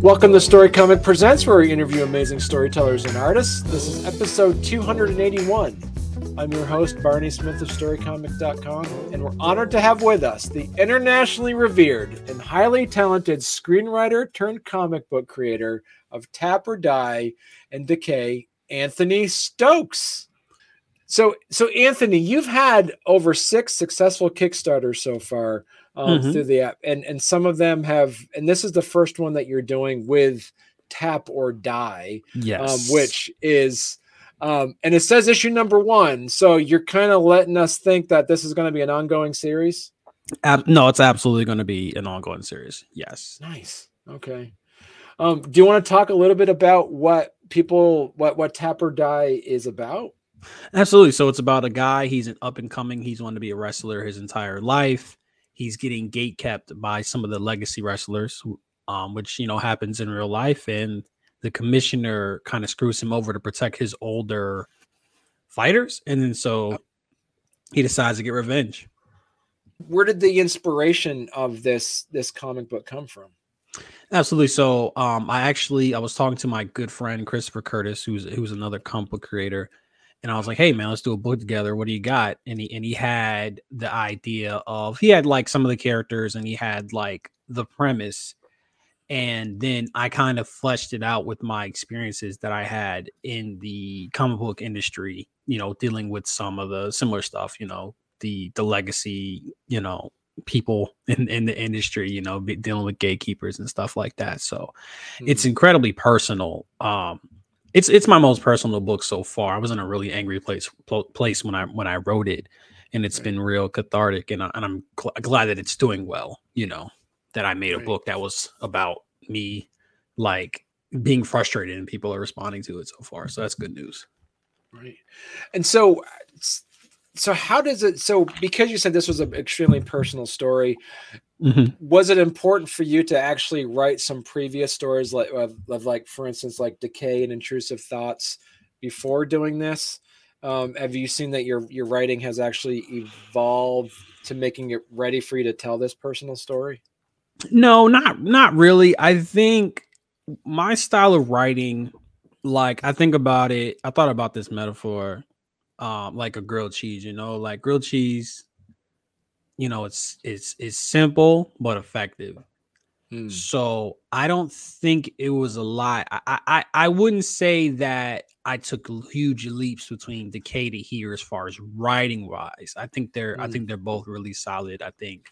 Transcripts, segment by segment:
Welcome to Story Comic Presents, where we interview amazing storytellers and artists. This is episode 281. I'm your host, Barney Smith of StoryComic.com, and we're honored to have with us the internationally revered and highly talented screenwriter turned comic book creator of Tap or Die and Decay, Anthony Stokes. So, so Anthony, you've had over six successful Kickstarters so far um, mm-hmm. through the app, and and some of them have, and this is the first one that you're doing with Tap or Die, um, yes, um, which is. Um, and it says issue number one, so you're kind of letting us think that this is going to be an ongoing series. Ab- no, it's absolutely going to be an ongoing series. Yes. Nice. Okay. Um, do you want to talk a little bit about what people, what what Tap or Die is about? Absolutely. So it's about a guy. He's an up and coming. He's wanted to be a wrestler his entire life he's getting gate kept by some of the legacy wrestlers, um, which you know happens in real life, and the commissioner kind of screws him over to protect his older fighters, and then so he decides to get revenge. Where did the inspiration of this this comic book come from? Absolutely. So, um, I actually I was talking to my good friend Christopher Curtis, who's who's another comic book creator, and I was like, "Hey man, let's do a book together. What do you got?" And he and he had the idea of he had like some of the characters and he had like the premise, and then I kind of fleshed it out with my experiences that I had in the comic book industry. You know, dealing with some of the similar stuff. You know, the the legacy. You know, people in, in the industry, you know, dealing with gatekeepers and stuff like that. So mm-hmm. it's incredibly personal. Um, it's it's my most personal book so far. I was in a really angry place place when I when I wrote it, and it's right. been real cathartic. And, I, and I'm cl- glad that it's doing well. You know, that I made a book that was about me, like being frustrated, and people are responding to it so far. So that's good news. Right, and so so how does it so because you said this was an extremely personal story mm-hmm. was it important for you to actually write some previous stories like of, of, like for instance like decay and intrusive thoughts before doing this um, have you seen that your your writing has actually evolved to making it ready for you to tell this personal story no not not really i think my style of writing like i think about it i thought about this metaphor um, like a grilled cheese. You know, like grilled cheese. You know, it's it's it's simple but effective. Mm. So I don't think it was a lot. I, I I wouldn't say that I took huge leaps between Decay to here as far as writing wise. I think they're mm. I hmm. think they're both really solid. I think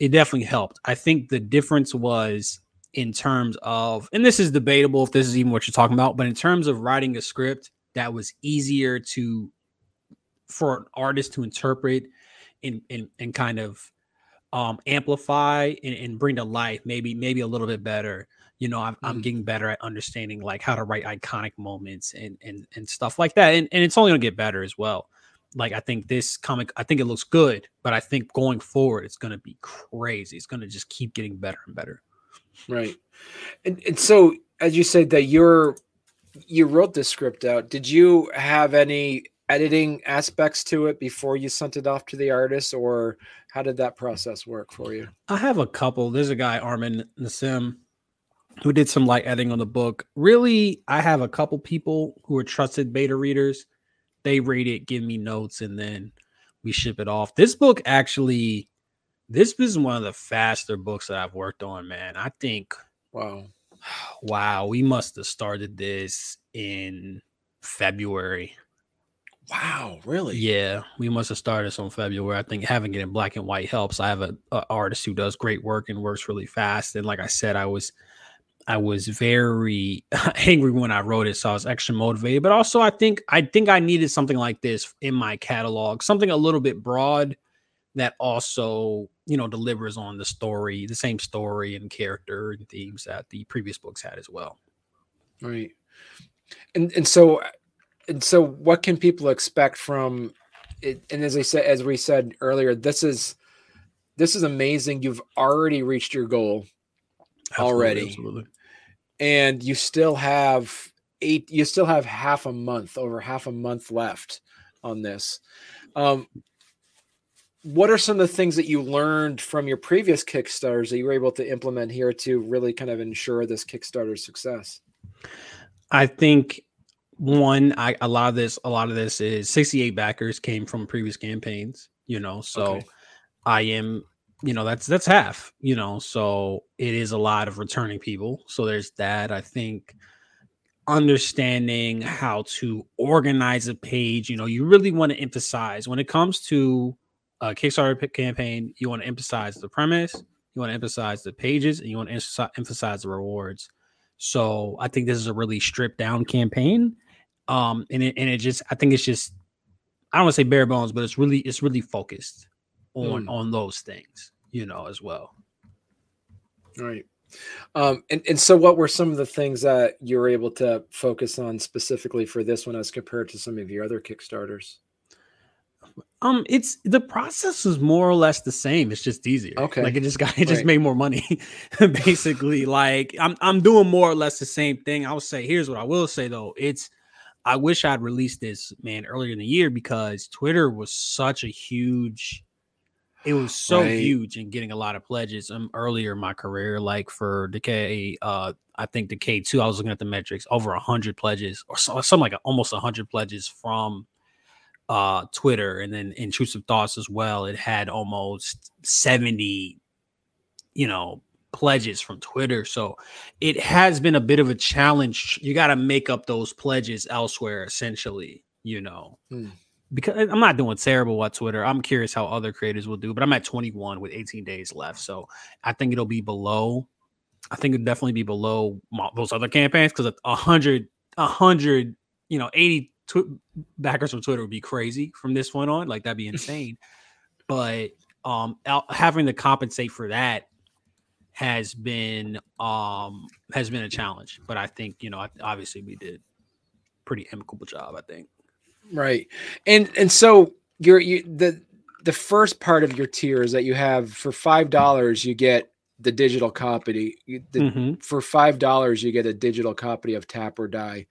it definitely helped. I think the difference was in terms of, and this is debatable if this is even what you're talking about, but in terms of writing a script that was easier to for an artist to interpret and and, and kind of um, amplify and, and, bring to life maybe maybe a little bit better you know I'm, mm-hmm. I'm, getting better at understanding like how to write iconic moments and and, and stuff like that and, and it's only gonna get better as well like i think this comic i think it looks good but i think going forward it's gonna be crazy it's gonna just keep getting better and better right and, and so as you said that you're you wrote this script out did you have any editing aspects to it before you sent it off to the artist, or how did that process work for you? I have a couple. There's a guy, Armin Nassim, who did some light editing on the book. Really, I have a couple people who are trusted beta readers. They rate it, give me notes, and then we ship it off. This book actually, this is one of the faster books that I've worked on, man. I think, wow, wow, we must have started this in February. Wow, really? Yeah, we must have started this on February. I think having it in black and white helps. I have a, a, artist who does great work and works really fast. And like I said, I was I was very angry when I wrote it, so I was extra motivated. But also, I think I think I needed something like this in my catalog, something a little bit broad that also you know delivers on the story, the same story and character and themes that the previous books had as well. Right. And and so and so what can people expect from it and as i said as we said earlier this is this is amazing you've already reached your goal absolutely, already absolutely. And you still have eight. You still have half a month, over half a month left on this. Um, what are some of the things that you learned from your previous Kickstarters that you were able to implement here to really kind of ensure this Kickstarter success? I think one, I a lot of this, a lot of this is 68 backers came from previous campaigns, you know. So okay. I am, you know, that's that's half, you know. So it is a lot of returning people. So there's that. I think understanding how to organize a page, you know, you really want to emphasize when it comes to a Kickstarter campaign, you want to emphasize the premise, you want to emphasize the pages, and you want to emphasize the rewards. So I think this is a really stripped down campaign. Um, and it, and it just, I think it's just, I don't want to say bare bones, but it's really, it's really focused on, mm. on those things, you know, as well. Right. Um, and, and so what were some of the things that you were able to focus on specifically for this one as compared to some of your other Kickstarters? Um, it's the process is more or less the same. It's just easier. Okay. Like it just got it just right. made more money. Basically, like I'm I'm doing more or less the same thing. I will say, here's what I will say though. It's I wish I'd released this man earlier in the year because Twitter was such a huge it was so right. huge in getting a lot of pledges um, earlier in my career like for decay uh i think decay 2 i was looking at the metrics over 100 pledges or so, something like almost 100 pledges from uh, Twitter and then intrusive thoughts as well. It had almost 70, you know, pledges from Twitter. So it has been a bit of a challenge. You got to make up those pledges elsewhere, essentially, you know. Hmm. Because I'm not doing terrible at Twitter. I'm curious how other creators will do, but I'm at 21 with 18 days left. So I think it'll be below. I think it'll definitely be below those other campaigns because a hundred, a hundred, you know, 80 tw- backers from Twitter would be crazy from this point on. Like that'd be insane. but um, having to compensate for that has been um has been a challenge. But I think you know obviously we did pretty amicable job. I think. Right, and and so you're you the the first part of your tier is that you have for five dollars you get the digital copy. The, mm-hmm. For five dollars you get a digital copy of Tap or Die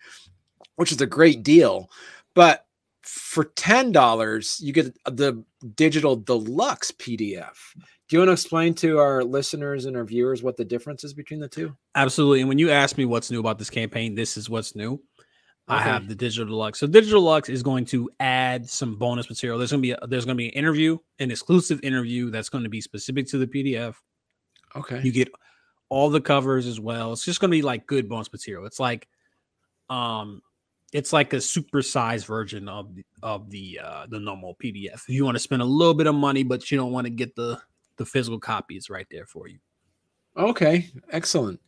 which is a great deal. But for $10, you get the digital deluxe PDF. Do you want to explain to our listeners and our viewers what the difference is between the two? Absolutely. And when you ask me what's new about this campaign, this is what's new. I have the digital deluxe. So digital deluxe is going to add some bonus material. There's going to be a, there's going to be an interview, an exclusive interview that's going to be specific to the PDF. Okay. You get all the covers as well. It's just going to be like good bonus material. It's like um it's like a supersized version of the, of the uh the normal PDF. If you want to spend a little bit of money, but you don't want to get the the physical copies right there for you. Okay, excellent.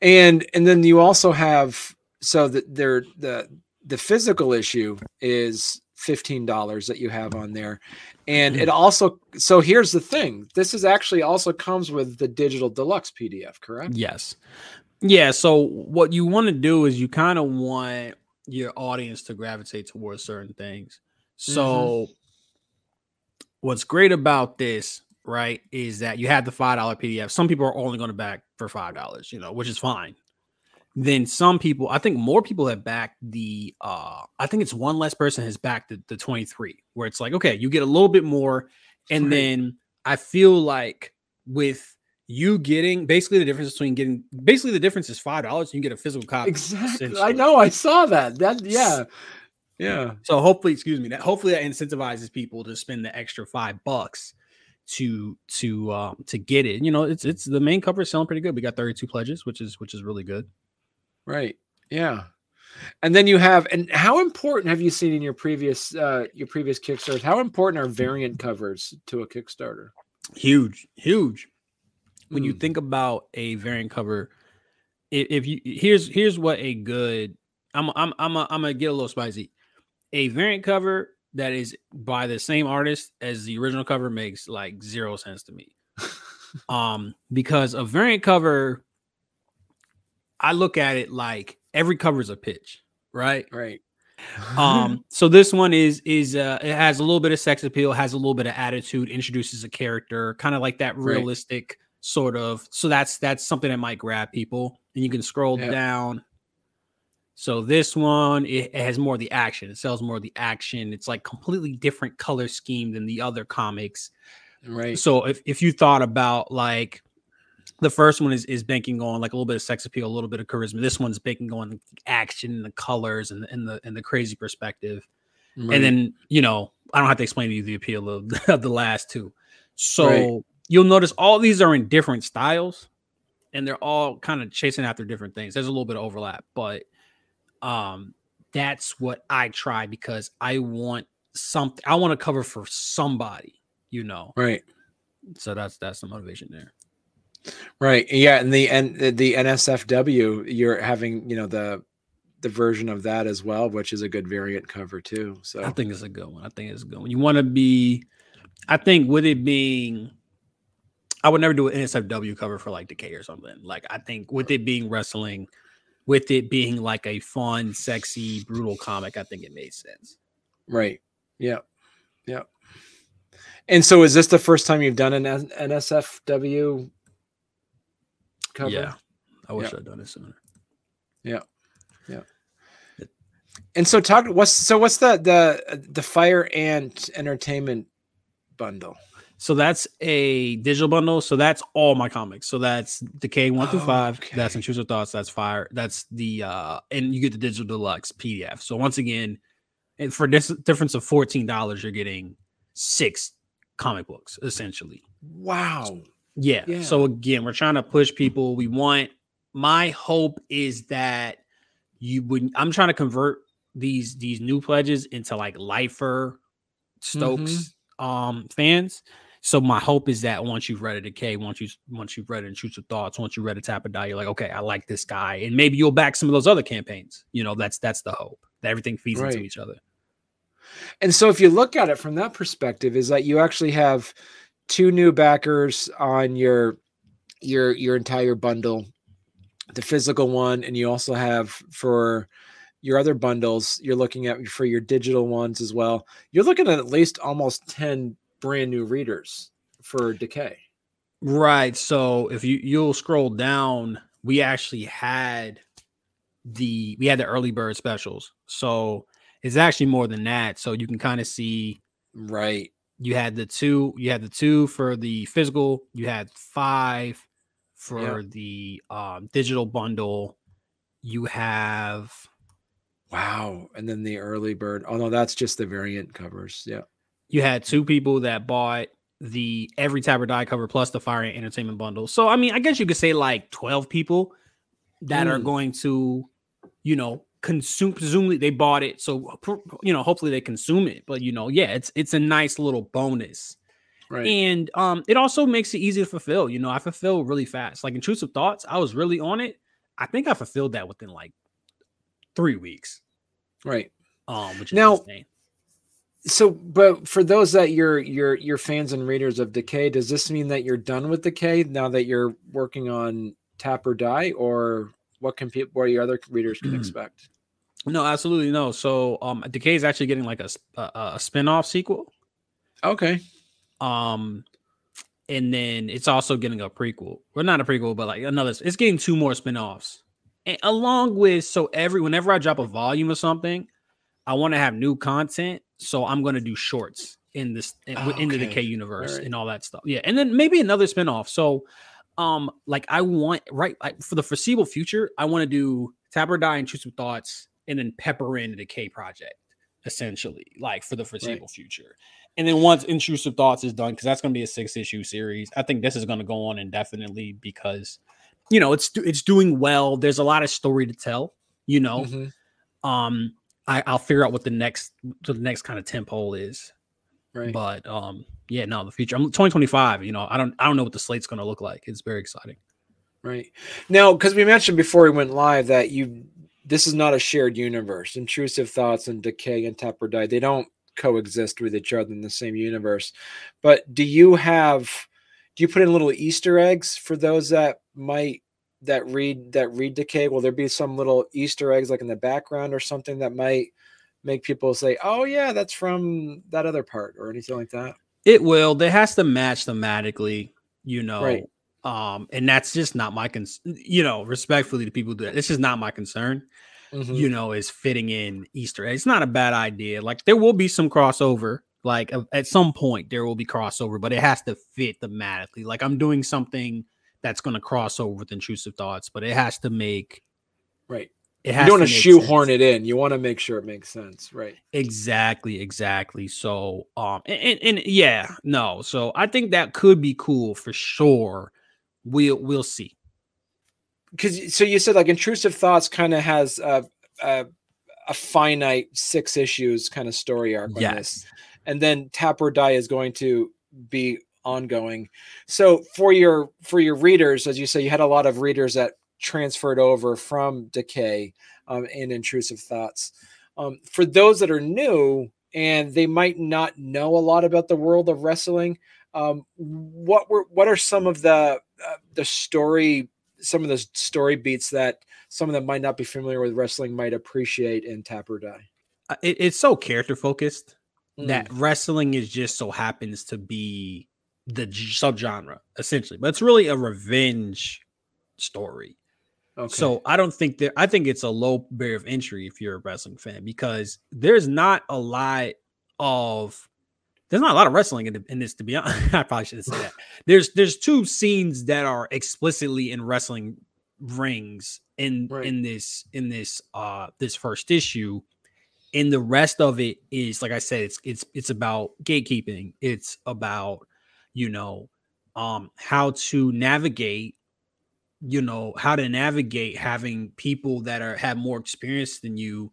And and then you also have so that there the the physical issue is $15 that you have on there. And it mm-hmm. also so here's the thing. This is actually also comes with the digital deluxe PDF, correct? Yes. Yeah, so what you want to do is you kind of want your audience to gravitate towards certain things. So mm-hmm. what's great about this, right, is that you have the five dollar PDF. Some people are only going to back for five dollars, you know, which is fine. Then some people, I think more people have backed the uh I think it's one less person has backed the, the 23, where it's like, okay, you get a little bit more, and right. then I feel like with you getting basically the difference between getting basically the difference is five dollars. You get a physical copy. Exactly. I know. I saw that. That yeah. Yeah. So hopefully, excuse me, that hopefully that incentivizes people to spend the extra five bucks to to um to get it. You know, it's it's the main cover is selling pretty good. We got 32 pledges, which is which is really good. Right. Yeah. And then you have and how important have you seen in your previous uh your previous Kickstarters? How important are variant covers to a Kickstarter? Huge, huge when mm. you think about a variant cover, if, if, you here's here's what a good I'm I'm I'm a, I'm gonna get a little spicy. A variant cover that is by the same artist as the original cover makes like zero sense to me. um, because a variant cover, I look at it like every cover is a pitch, right? Right. um, so this one is is uh it has a little bit of sex appeal, has a little bit of attitude, introduces a character, kind of like that realistic. Right sort of. So that's that's something that might grab people, and you can scroll Yeah. down. So this one it, it has more of the action. It sells more of the action. It's like completely different color scheme than the other comics. Right. So if, if you thought about like the first one is is banking on like a little bit of sex appeal, a little bit of charisma. This one's banking on the action and the colors and, and the and the crazy perspective. right. And then you know I don't have to explain to you the appeal of, of the last two. So Right. you'll notice all these are in different styles, and they're all kind of chasing after different things. There's a little bit of overlap, but um, that's what I try because I want something. I want to cover for somebody, you know. right. So that's that's the motivation there. Right. Yeah, and the and the- NSFW, you're having, you know, the the version of that as well, which is a good variant cover too. So I think it's a good one. I think it's a good one. You want to be, I think with it being, I would never do an NSFW cover for like Decay or something. Like I think with it being wrestling, with it being like a fun, sexy, brutal comic, I think it made sense. right. Yeah. Yeah. And so is this the first time you've done an NSFW cover? Yeah, I wish Yeah. I'd done it sooner. Yeah. Yeah. It, and so talk what's so what's the the the Fire Ant Entertainment bundle? So that's a digital bundle. So that's all my comics. So that's Decay one through Oh, five. That's. Intrusive Thoughts. That's Fire. That's the uh, and you get the digital deluxe PDF. So once again, and for this difference of fourteen dollars, you're getting six comic books essentially. Wow. Yeah. Yeah. So again, we're trying to push people. We want. My hope is that you would. I'm trying to convert these these new pledges into like lifer Stokes um fans. So my hope is that once you've read a decay, once you once you've read intrusive thoughts, once you read a Tap or Die, you're like, okay, I like this guy, and maybe you'll back some of those other campaigns. You know, that's that's the hope that everything feeds into each other. And so if you look at it from that perspective, is that you actually have two new backers on your your your entire bundle, the physical one, and you also have for your other bundles, you're looking at for your digital ones as well. You're looking at at least almost 10 brand new readers for Decay. Right. So if you you'll scroll down, we actually had the we had the early bird specials. So it's actually more than that. So you can kind of see Right. You had the two you had the two for the physical you had five for the um, digital bundle you have Wow. And then the early bird. Oh no, that's just the variant covers. Yeah. you had two people that bought the every tap or die cover plus the fire entertainment bundle so i mean i guess you could say like 12 people that are Mm. going to you know consume presumably they bought it so you know hopefully they consume it but you know yeah it's it's a nice little bonus Right. and um it also makes it easy to fulfill you know i fulfill really fast like intrusive thoughts i was really on it i think i fulfilled that within like three weeks right. um which is Now- insane. So, but for those that you're you're you're fans and readers of Decay, does this mean that you're done with Decay now that you're working on Tap or Die, or what can people, what your other readers can expect? no absolutely no. So um decay is actually getting like a spin-off sequel. Okay. um and then it's also getting a prequel. Well not a prequel but like another it's getting two more spin-offs. And along with so every whenever i drop a volume of something i want to have new content so i'm going to do shorts in this in, Oh, in the decay universe Alright. and all that stuff. Yeah and then maybe another spin-off. So um like i want right like for the foreseeable future i want to do tap or die intrusive thoughts and then pepper in Decay project essentially like for the foreseeable future. And then once intrusive thoughts is done because that's going to be a six issue series i think this is going to go on indefinitely because you know it's it's doing well there's a lot of story to tell you know? Mhm. um I, i'll figure out what the next the next kind of tentpole is Right. but um yeah no the future i'm 2025 you know i don't i don't know what the slate's going to look like it's very exciting Right. Now, because we mentioned before we went live that you this is not a shared universe. Intrusive thoughts and decay and tap or die, they don't coexist with each other in the same universe. But do you have do you put in little Easter eggs for those that might that read that read decay? Will there be some little Easter eggs like in the background or something that might make people say, Oh yeah, that's from that other part or anything like that? it will there has to match thematically you know Right. Um, and that's just not my concern. You know, respectfully to people do that. This is not my concern. Mm-hmm. You know, is fitting in Easter. It's not a bad idea. Like there will be some crossover. Like at some point there will be crossover, but it has to fit thematically. Like I'm doing something that's going to cross over with intrusive thoughts, but it has to make right. You don't want to shoehorn sense. it in. You want to make sure it makes sense, right? Exactly, exactly. So, um, and, and, and yeah, no. So I think that could be cool for sure we'll we'll see. Because so you said like intrusive thoughts kind of has a, a, a finite six issues kind of story arc. Yes. This. And then Tap or Die is going to be ongoing. So for your for your readers, as you say, you had a lot of readers that transferred over from Decay um, and Intrusive Thoughts. Um, for those that are new and they might not know a lot about the world of wrestling, um, what were what are some of the uh, the story some of the story beats that some of them might not be familiar with wrestling might appreciate in Tap or Die? Uh, it, it's so character focused mm. that wrestling is just so happens to be the subgenre essentially, but it's really a revenge story. Okay. So I don't think that I think it's a low barrier of entry if you're a wrestling fan because there's not a lot of there's not a lot of wrestling in, the, in this to be honest. I probably shouldn't say that. There's there's two scenes that are explicitly in wrestling rings in right. in this in this uh this first issue. And the rest of it is like I said, it's it's it's about gatekeeping. It's about, you know, um how to navigate you know how to navigate having people that are have more experience than you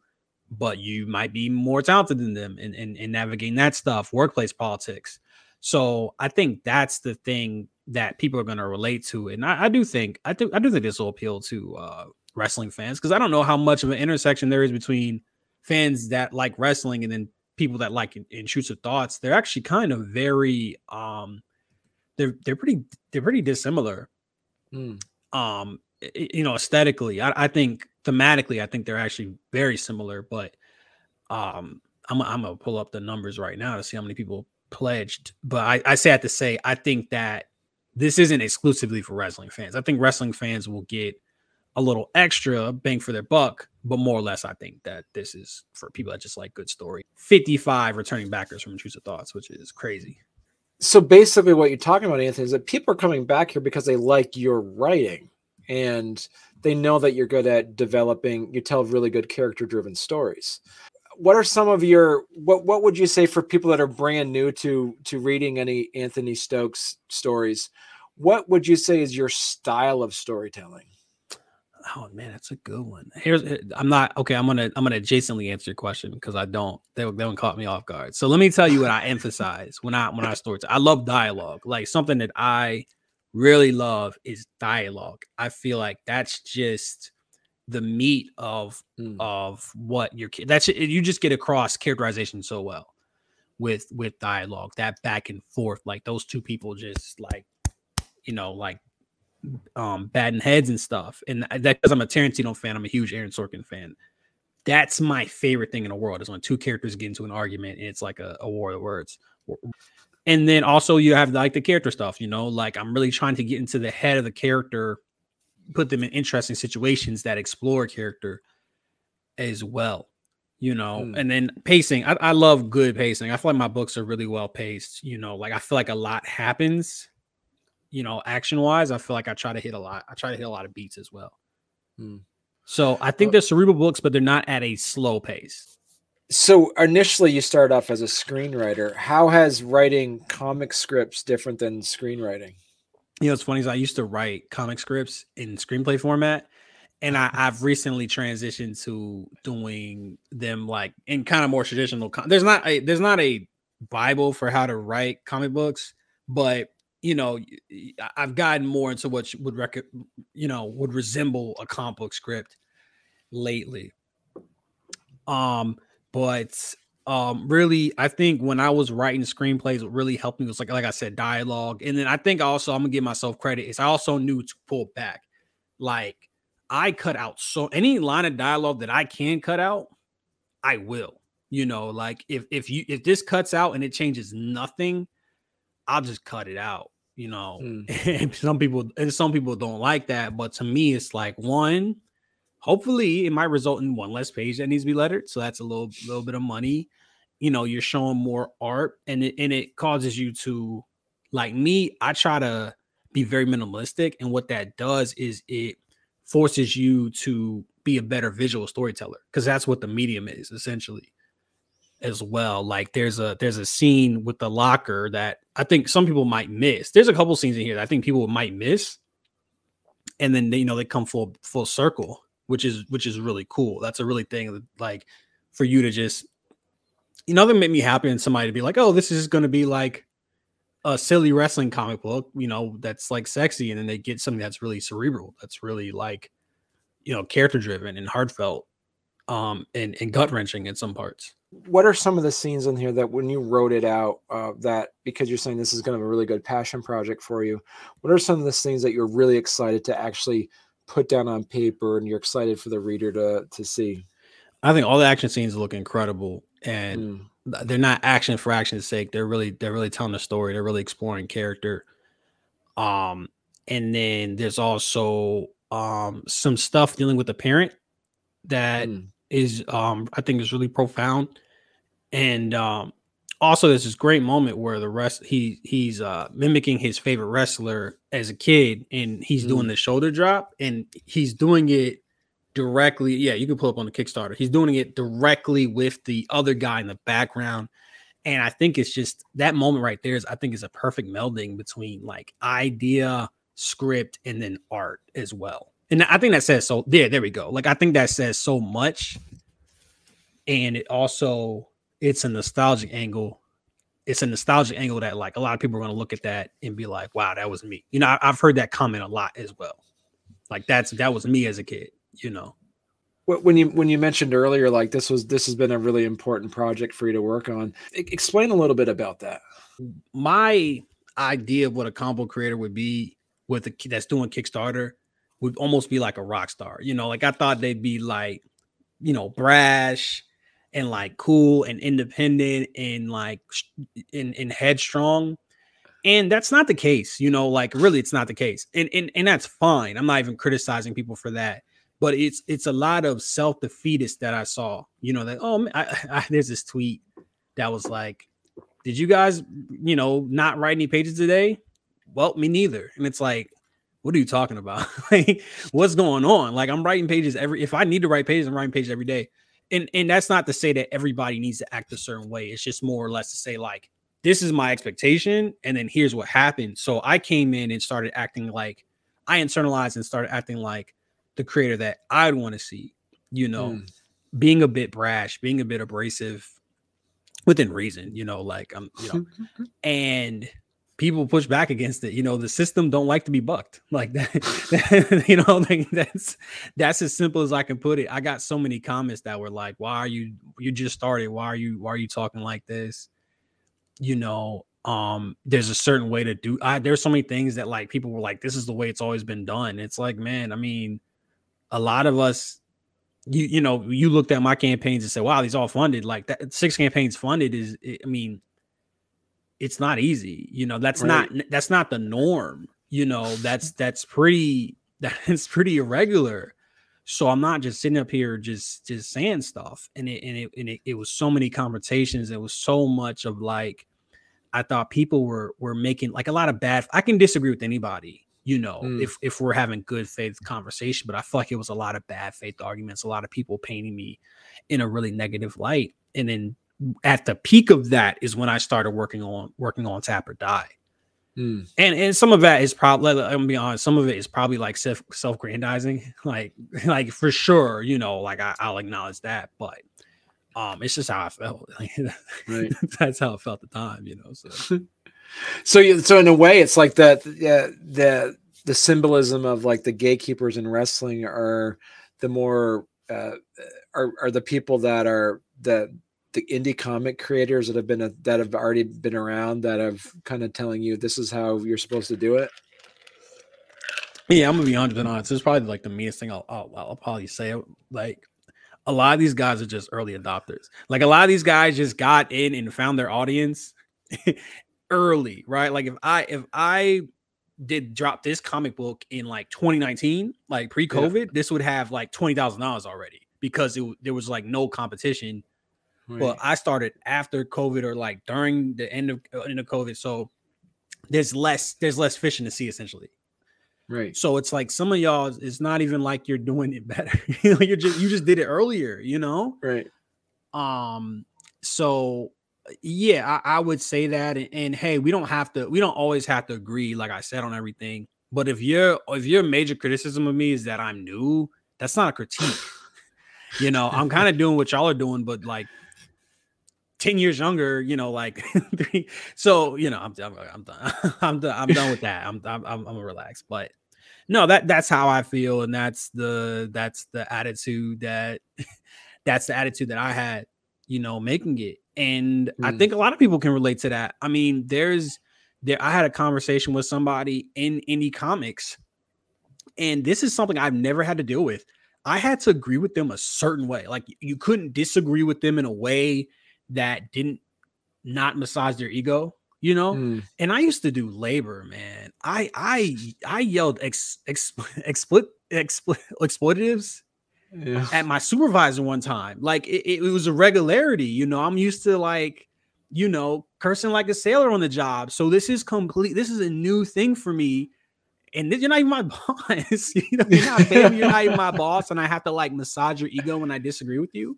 but you might be more talented than them in, in, in navigating that stuff, workplace politics. So I think that's the thing that people are going to relate to, and I, I, do think I do I do think this will appeal to uh, wrestling fans because I don't know how much of an intersection there is between fans that like wrestling and then people that like intrusive thoughts. They're actually kind of very um, they're they're pretty they're pretty dissimilar. Mm. Um, you know, aesthetically, I, I think thematically, I think they're actually very similar. But um, I'm, I'm gonna pull up the numbers right now to see how many people pledged. But I, I say I have to say, I think that this isn't exclusively for wrestling fans. I think wrestling fans will get a little extra bang for their buck, but more or less, I think that this is for people that just like good story. 55 returning backers from Intrusive Thoughts, which is crazy. So basically, what you're talking about, Anthony, is that people are coming back here because they like your writing and they know that you're good at developing you tell really good character driven stories. What are some of your what what would you say for people that are brand new to to reading any anthony stokes stories what would you say is your style of storytelling oh man that's a good one here's i'm not okay i'm gonna i'm gonna adjacently answer your question because i don't they, they don't caught me off guard so let me tell you what i emphasize when i when i story i love dialogue like something that i really love is dialogue. I feel like that's just the meat of mm. of what your kid that's you just get across characterization so well with with dialogue that back and forth like those two people just like you know like um batting heads and stuff. And that because i'm a tarantino fan i'm a huge aaron sorkin fan. That's my favorite thing in the world is when two characters get into an argument and it's like a, a war of words. And then also you have like the character stuff you know? Like i'm really trying to get into the head of the character put them in interesting situations that explore character as well you know? Mm. and then pacing I, I love good pacing. I feel like my books are really well paced you know? Like i feel like a lot happens you know action wise i feel like i try to hit a lot i try to hit a lot of beats as well. Mm. so i think they're cerebral books but they're not at a slow pace. So initially you started off as a screenwriter. How has writing comic scripts different than screenwriting? You know it's funny is i used to write comic scripts in screenplay format and I, have recently transitioned to doing them like in kind of more traditional con- there's not a there's not a bible for how to write comic books but you know i've gotten more into what would rec- you know would resemble a comic book script lately. Um but um really i think when i was writing screenplays what really helped me was like like i said dialogue. And then i think also i'm gonna give myself credit is i also knew to pull back. Like i cut out so any line of dialogue that i can cut out i will you know like if if you if this cuts out and it changes nothing i'll just cut it out you know. Mm. And some people and some people don't like that, but to me, it's like one. Hopefully, it might result in one less page that needs to be lettered, so that's a little little bit of money. You know, you're showing more art, and it and it causes you to, like me. I try to be very minimalistic, and what that does is it forces you to be a better visual storyteller because that's what the medium is essentially as well like there's a there's a scene with the locker that i think some people might miss. There's a couple scenes in here that i think people might miss. And then they, you know they come full full circle which is which is really cool. That's a really thing that, like for you to just you know that made me happy and somebody to be like oh this is going to be like a silly wrestling comic book you know that's like sexy and then they get something that's really cerebral that's really like you know character driven and heartfelt um and, and gut wrenching in some parts what are some of the scenes in here that when you wrote it out uh, that because you're saying this is going to be a really good passion project for you what are some of the things that you're really excited to actually put down on paper and you're excited for the reader to to see i think all the action scenes look incredible and Mm. they're not action for action's sake they're really they're really telling a story they're really exploring character um and then there's also um some stuff dealing with the parent that Mm. Is um I think is really profound. And um also there's this great moment where the rest he he's uh mimicking his favorite wrestler as a kid and he's doing the shoulder drop and he's doing it directly. Yeah, you can pull up on the Kickstarter. He's doing it directly with the other guy in the background. And I think it's just that moment right there is I think is a perfect melding between like idea, script, and then art as well. And I think that says so. There, there we go. Like I think that says so much. And it also it's a nostalgic angle. It's a nostalgic angle that like a lot of people are going to look at that and be like, "Wow, that was me." You know, I, I've heard that comment a lot as well. Like that's that was me as a kid. You know. When you when you mentioned earlier like this was this has been a really important project for you to work on E- explain a little bit about that my idea of what a combo creator would be with a that's doing Kickstarter would almost be like a rock star. You know, like I thought they'd be like, you know, brash and like cool and independent and like and, and headstrong. And that's not the case, you know, like really it's not the case. And and and that's fine. I'm not even criticizing people for that. But it's it's a lot of self-defeatist that I saw, you know, that oh I, I, there's this tweet that was like did you guys, you know, not write any pages today? Well, me neither. And it's like, what are you talking about? like, what's going on? Like, I'm writing pages every. If I need to write pages, I'm writing pages every day. And and that's not to say that everybody needs to act a certain way. It's just more or less to say like, this is my expectation, and then here's what happened. So I came in and started acting like I internalized and started acting like the creator that I'd want to see. You know, Mm. being a bit brash, being a bit abrasive within reason, you know, like I'm, you know, and people push back against it. You know, the system don't like to be bucked like that. you know, like that's that's as simple as I can put it. I got so many comments that were like, "Why are you? You just started. Why are you? Why are you talking like this?" You know, um, there's a certain way to do. I there's so many things that like people were like, "This is the way it's always been done." It's like, man, I mean, a lot of us you you know you looked at my campaigns and said wow these all funded like that six campaigns funded is i mean it's not easy you know that's not that's not the norm you know that's that's pretty that's pretty irregular so i'm not just sitting up here just just saying stuff and it and it and it, it was so many conversations it was so much of like i thought people were were making like a lot of bad i can disagree with anybody you know, Mm. if if we're having good faith conversation, but I feel like it was a lot of bad faith arguments, a lot of people painting me in a really negative light. And then at the peak of that is when I started working on working on Tap or Die. Mm. And and some of that is probably I'm gonna be honest, some of it is probably like self self-grandizing, like like for sure, you know, like I, I'll acknowledge that, but um it's just how I felt. Like, Right. that's how I felt at the time, you know. So so you so in a way it's like that yeah the the symbolism of like the gatekeepers in wrestling are the more uh are, are the people that are the the indie comic creators that have been a, that have already been around that have kind of telling you this is how you're supposed to do it Yeah, I'm gonna be hundred honest. This is probably like the meanest thing I'll, I'll I'll probably say. Like a lot of these guys are just early adopters. Like a lot of these guys just got in and found their audience, early, right? Like if I if I did drop this comic book in like 2019, like pre-COVID, yeah. this would have like twenty thousand dollars already because it there was like no competition. Right. But I started after COVID or like during the end of uh, end of COVID, so there's less there's less fishing to see essentially. Right. So it's like some of y'all, it's not even like you're doing it better. you're just you just did it earlier, you know? Right. Um, so yeah, I, I would say that. And, and, hey, we don't have to, we don't always have to agree, like I said, on everything. But if your if your major criticism of me is that I'm new, that's not a critique. you know, I'm kind of doing what y'all are doing, but like 10 years younger, you know, like three. So, you know, I'm, I'm, I'm done. I'm done. I'm done with that. I'm, I'm, I'm, I'm relaxed, but no, that that's how I feel. And that's the, that's the attitude that, that's the attitude that I had, you know, making it. And mm. I think a lot of people can relate to that. I mean, there's, there, I had a conversation with somebody in indie comics, and this is something I've never had to deal with. I had to agree with them a certain way. Like you couldn't disagree with them in a way that didn't not massage their ego you know? Mm. and i used to do labor man. I i i yelled ex, ex, exploit, exploit, exploitatives yeah. at my supervisor one time. Like it, it was a regularity you know? I'm used to like you know cursing like a sailor on the job. So this is complete this is a new thing for me. And you're not even my boss you know? You're not, baby, you're not even my boss and i have to like massage your ego when i disagree with you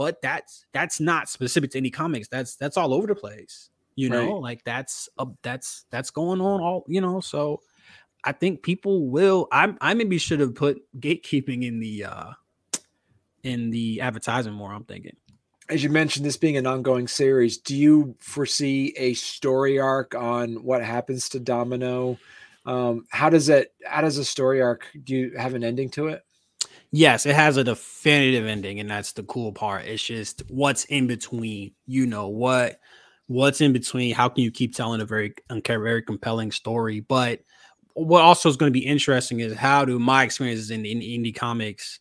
but that's that's not specific to any comics. That's that's all over the place. You know, right. like that's a, that's that's going on all you know. So I think people will. I I maybe should have put gatekeeping in the uh in the advertising more. I'm thinking. As you mentioned, this being an ongoing series, do you foresee a story arc on what happens to Domino? Um, how does it? How does a story arc? Do you have an ending to it? Yes, it has a definitive ending, and that's the cool part. It's just what's in between. You know what what's in between. How can you keep telling a very very compelling story? But what also is going to be interesting is how do my experiences in, in indie comics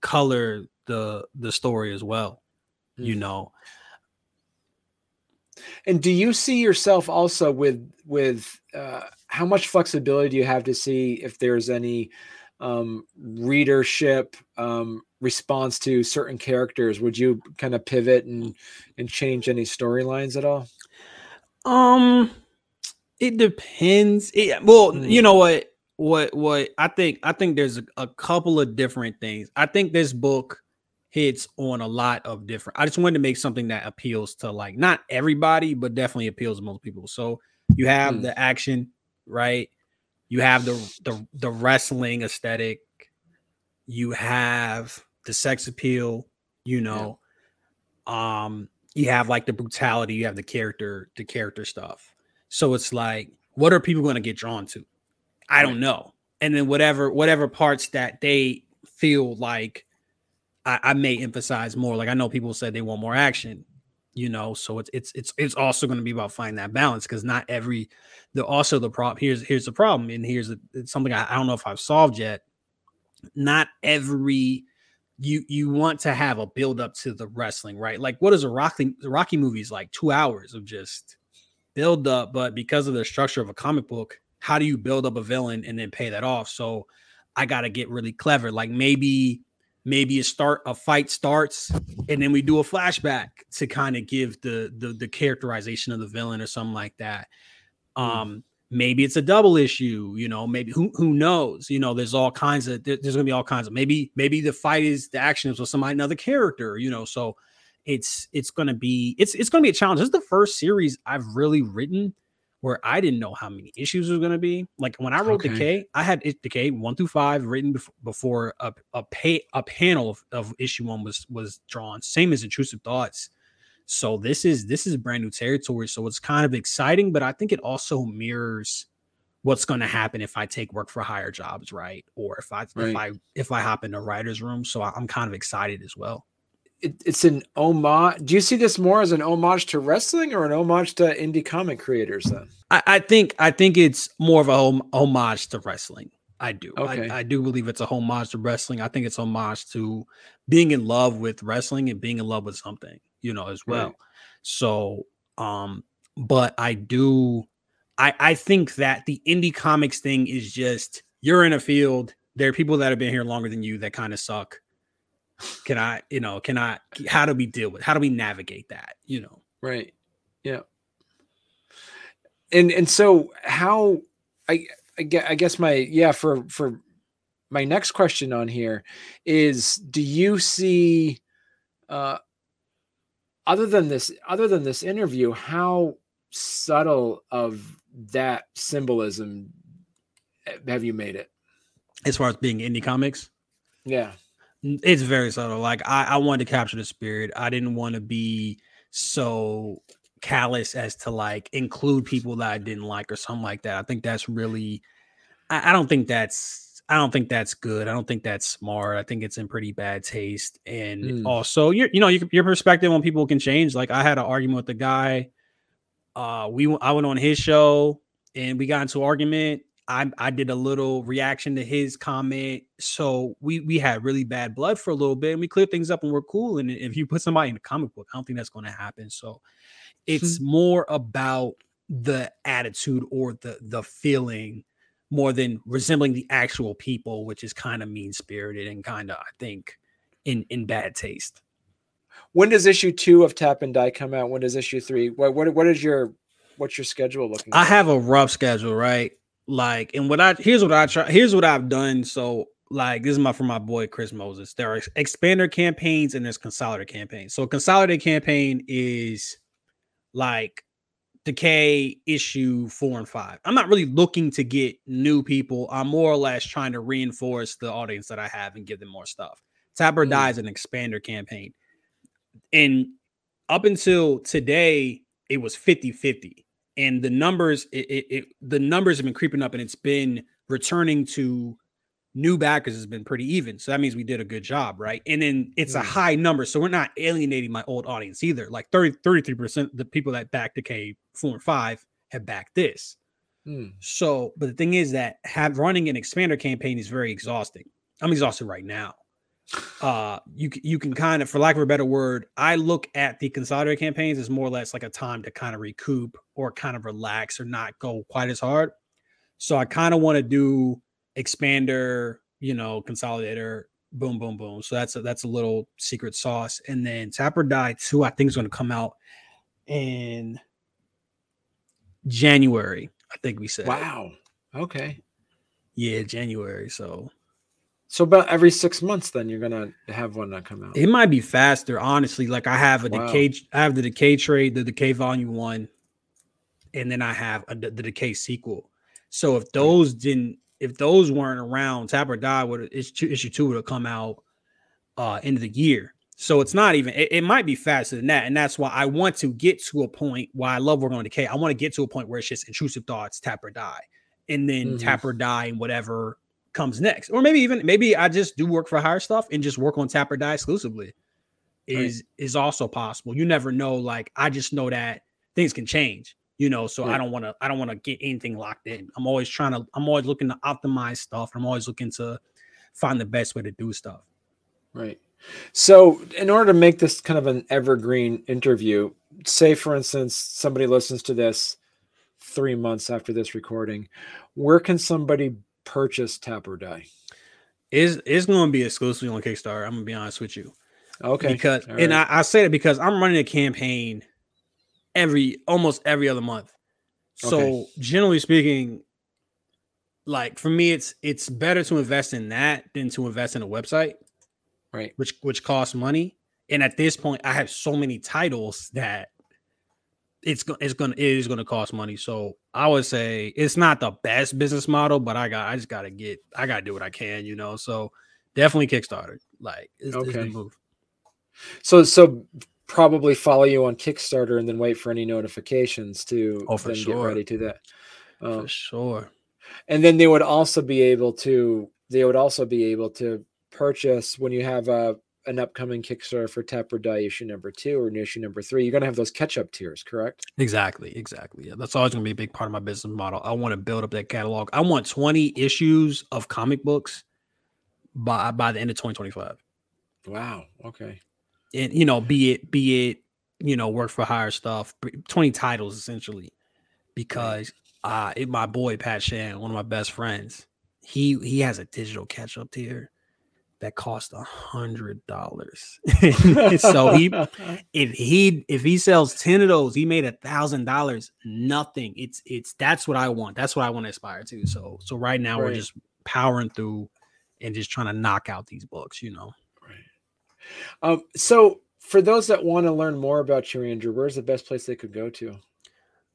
color the the story as well. Mm. You know. And do you see yourself also with with uh, how much flexibility do you have to see if there's any um, readership um, response to certain characters would you kind of pivot and and change any storylines at all? Um it depends. It, well mm. you know what what what i think i think there's a, a, couple of different things. I think this book hits on a lot of different i just wanted to make something that appeals to like not everybody but definitely appeals to most people. So you have mm. the action right you have the the, the wrestling aesthetic. You have the sex appeal you know. Yeah. um you have like the brutality you have the character the character stuff. So it's like what are people going to get drawn to? I don't know. And then whatever whatever parts that they feel like I, I may emphasize more. Like i know people said they want more action you know so it's it's it's it's also going to be about finding that balance because not every the also the problem here's here's the problem and here's something I, I don't know if i've solved yet. Not every you you want to have a build up to the wrestling right? Like what is a rocky rocky movies like two hours of just build up but because of the structure of a comic book how do you build up a villain and then pay that off? So i got to get really clever like maybe maybe a start a fight starts and then we do a flashback to kind of give the, the the characterization of the villain or something like that. Hmm. um maybe it's a double issue you know maybe who who knows? You know there's all kinds of there's gonna be all kinds of maybe maybe the fight is the action is with somebody another character you know so it's it's gonna be it's it's gonna be a challenge. This is the first series i've really written where I didn't know how many issues was going to be. Like when I wrote okay. Decay, I had it, Decay one through five written bef- before a a, pay, a panel of, of issue one was was drawn. Same as Intrusive Thoughts. So this is this is brand new territory. So it's kind of exciting, but I think it also mirrors what's going to happen if I take work for hire jobs, right? Or if I right. if I if I hop in a writer's room. So I'm kind of excited as well it, it's an homage. Do you see this more as an homage to wrestling or an homage to indie comic creators? Then I, I think I think it's more of a hom- homage to wrestling. I do. Okay. I, I, do believe it's a homage to wrestling. I think it's homage to being in love with wrestling and being in love with something, you know, as well. Right. So um but I do I I think that the indie comics thing is just you're in a field. There are people that have been here longer than you that kind of suck. Can I, you know, can I how do we deal with how do we navigate that? You know? Right. Yeah. And and so how I I guess, I guess my yeah for for my next question on here is do you see uh other than this other than this interview how subtle of that symbolism have you made it as far as being indie comics yeah it's very subtle like i i wanted to capture the spirit i didn't want to be so callous as to like include people that i didn't like or something like that i think that's really i, I don't think that's I don't think that's good. I don't think that's smart. I think it's in pretty bad taste. And mm. also, your you know your, your perspective on people can change. Like I had an argument with the guy. Uh, we I went on his show and we got into an argument. I I did a little reaction to his comment. So we we had really bad blood for a little bit, and we cleared things up, and we're cool. And if you put somebody in a comic book, I don't think that's going to happen. So it's hmm. more about the attitude or the the feeling more than resembling the actual people, which is kind of mean spirited and kind of, I think, in in bad taste. When does issue two of Tap or Die come out? When does issue three? What what what is your what's your schedule looking? Like? I have a rough schedule, right? Like, and what I here's what I try. Here's what I've done. So, like, this is my for my boy Chris Moses. There are expander campaigns and there's consolidated campaigns. So, consolidated campaign is like Decay issue four and five. I'm not really looking to get new people. I'm more or less trying to reinforce the audience that I have and give them more stuff. Tapper mm. dies an expander campaign. And up until today, it was 50 50. And the numbers, it, it, it, the numbers have been creeping up and it's been returning to new backers has been pretty even. So that means we did a good job, right? And then it's a mm. high number. So we're not alienating my old audience either. Like 30, 33% the people that back Decay four and five have backed this. Mm. So, but the thing is that have running an expander campaign is very exhausting. I'm exhausted right now. Uh, you you can kind of, for lack of a better word, I look at the consolidated campaigns as more or less like a time to kind of recoup or kind of relax or not go quite as hard. So I kind of want to do expander, you know, consolidator, boom, boom, boom. So that's a, that's a little secret sauce. And then Tap or Die 2, I think is going to come out in January. I think we said. Wow. Okay. Yeah, January. So so about every six months, then you're gonna have one that come out. It might be faster, honestly. Like I have a wow. decay, I have the decay trade, the decay volume one, and then I have a, the decay sequel. So if those didn't if those weren't around, Tap or Die would issue, issue two would have come out uh end of the year. So it's not even it, it, might be faster than that. And that's why I want to get to a point why I love working on decay. I want to get to a point where it's just intrusive thoughts, tap or die. And then mm-hmm. tap or die and whatever comes next. Or maybe even maybe I just do work for hire stuff and just work on tap or die exclusively. Is right. is also possible. You never know. Like I just know that things can change you know so i don't want to i don't want to get anything locked in i'm always trying to i'm always looking to optimize stuff i'm always looking to find the best way to do stuff right so in order to make this kind of an evergreen interview say for instance somebody listens to this three months after this recording where can somebody purchase tap or die is is going to be exclusively on kickstarter i'm gonna be honest with you okay because right. and I, I say that because i'm running a campaign every almost every other month. So okay. generally speaking, like for me, it's it's better to invest in that than to invest in a website, right? Which which costs money. And at this point, I have so many titles that it's it's gonna it is gonna cost money. So I would say it's not the best business model, but I got I just gotta get I gotta do what I can, you know. So definitely Kickstarter, like it's, okay. It's move. So so probably follow you on Kickstarter and then wait for any notifications to oh, for then sure. get ready to that. Um, for sure. And then they would also be able to they would also be able to purchase when you have a an upcoming Kickstarter for Tap or Die issue number two or issue number three, you're gonna have those catch up tiers, correct? Exactly, exactly. Yeah, that's always gonna be a big part of my business model. I want to build up that catalog. I want 20 issues of comic books by by the end of 2025. Wow. Okay and you know, be it be it you know, work for hire stuff, 20 titles essentially, because uh it, my boy Pat Shand, one of my best friends, he he has a digital catch up tier that cost a hundred dollars. so he if he if he sells 10 of those, he made a thousand dollars. Nothing. It's it's that's what I want. That's what I want to aspire to. So so right now right. we're just powering through and just trying to knock out these books, you know. Right. Um, so for those that want to learn more about you, Andrew, where's the best place they could go to?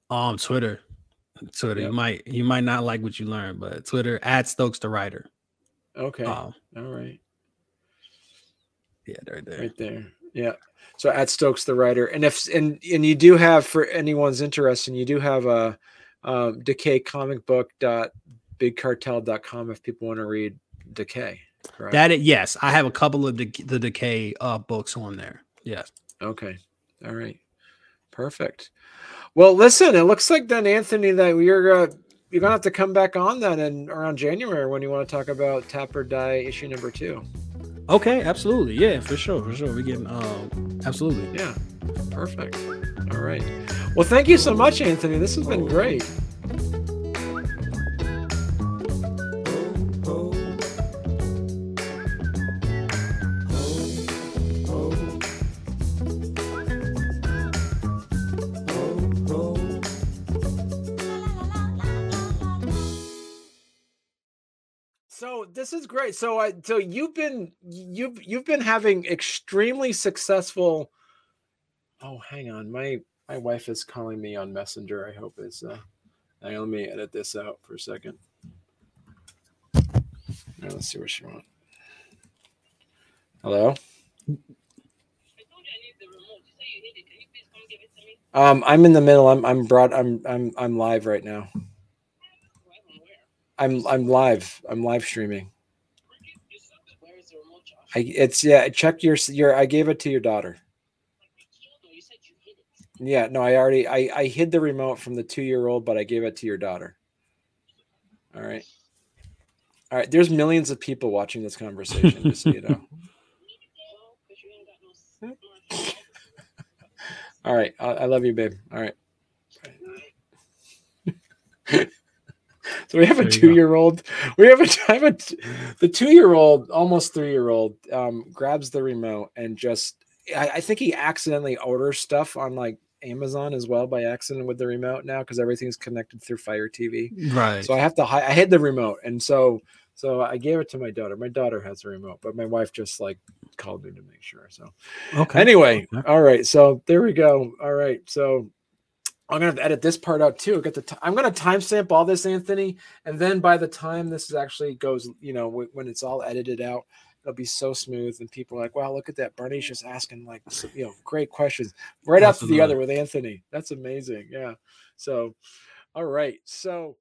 Um, Twitter. Twitter. Yep. You might you might not like what you learn, but Twitter at Stokes the writer. Okay. Um, All right. Yeah, right there. Right there. Yeah. So at Stokes the writer, and if and and you do have for anyone's interest, and you do have a um, decay comic book dot bigcartel.com if people want to read decay correct? that is, yes i have a couple of the, the decay uh, books on there yes okay all right perfect well listen it looks like then anthony that you're uh, you're gonna have to come back on then and around january when you want to talk about tap or die issue number two Okay, absolutely. Yeah, for sure, for sure. We can um absolutely. Yeah. Perfect. All right. Well, thank you so much, Anthony. This has been great. This is great. So I so you've been you've you've been having extremely successful. Oh, hang on, my my wife is calling me on Messenger. I hope it's. Uh, hang on, let me edit this out for a second. Right, let's see what she wants. Hello. Um, I'm in the middle. I'm I'm broad. I'm I'm I'm live right now. I'm I'm live. I'm live streaming. I it's yeah. Check your your. I gave it to your daughter. Yeah, no, I already I I hid the remote from the two year old, but I gave it to your daughter. All right. All right. There's millions of people watching this conversation, just so you know. All right. I, I love you, babe. All right. So we have a two year old. We have a, I have a the two year old, almost three year old, um, grabs the remote and just. I, I think he accidentally orders stuff on like Amazon as well by accident with the remote now because everything's connected through Fire TV. Right. So I have to. I hid the remote, and so so I gave it to my daughter. My daughter has a remote, but my wife just like called me to make sure. So okay. Anyway, okay. all right. So there we go. All right. So I'm gonna edit this part out too. Get the t- I'm gonna timestamp all this, Anthony, and then by the time this actually goes, you know, w- when it's all edited out, it'll be so smooth, and people are like, "Wow, look at that! Barney's just asking like, you know, great questions right after the other with Anthony. That's amazing." Yeah. So, all right. So.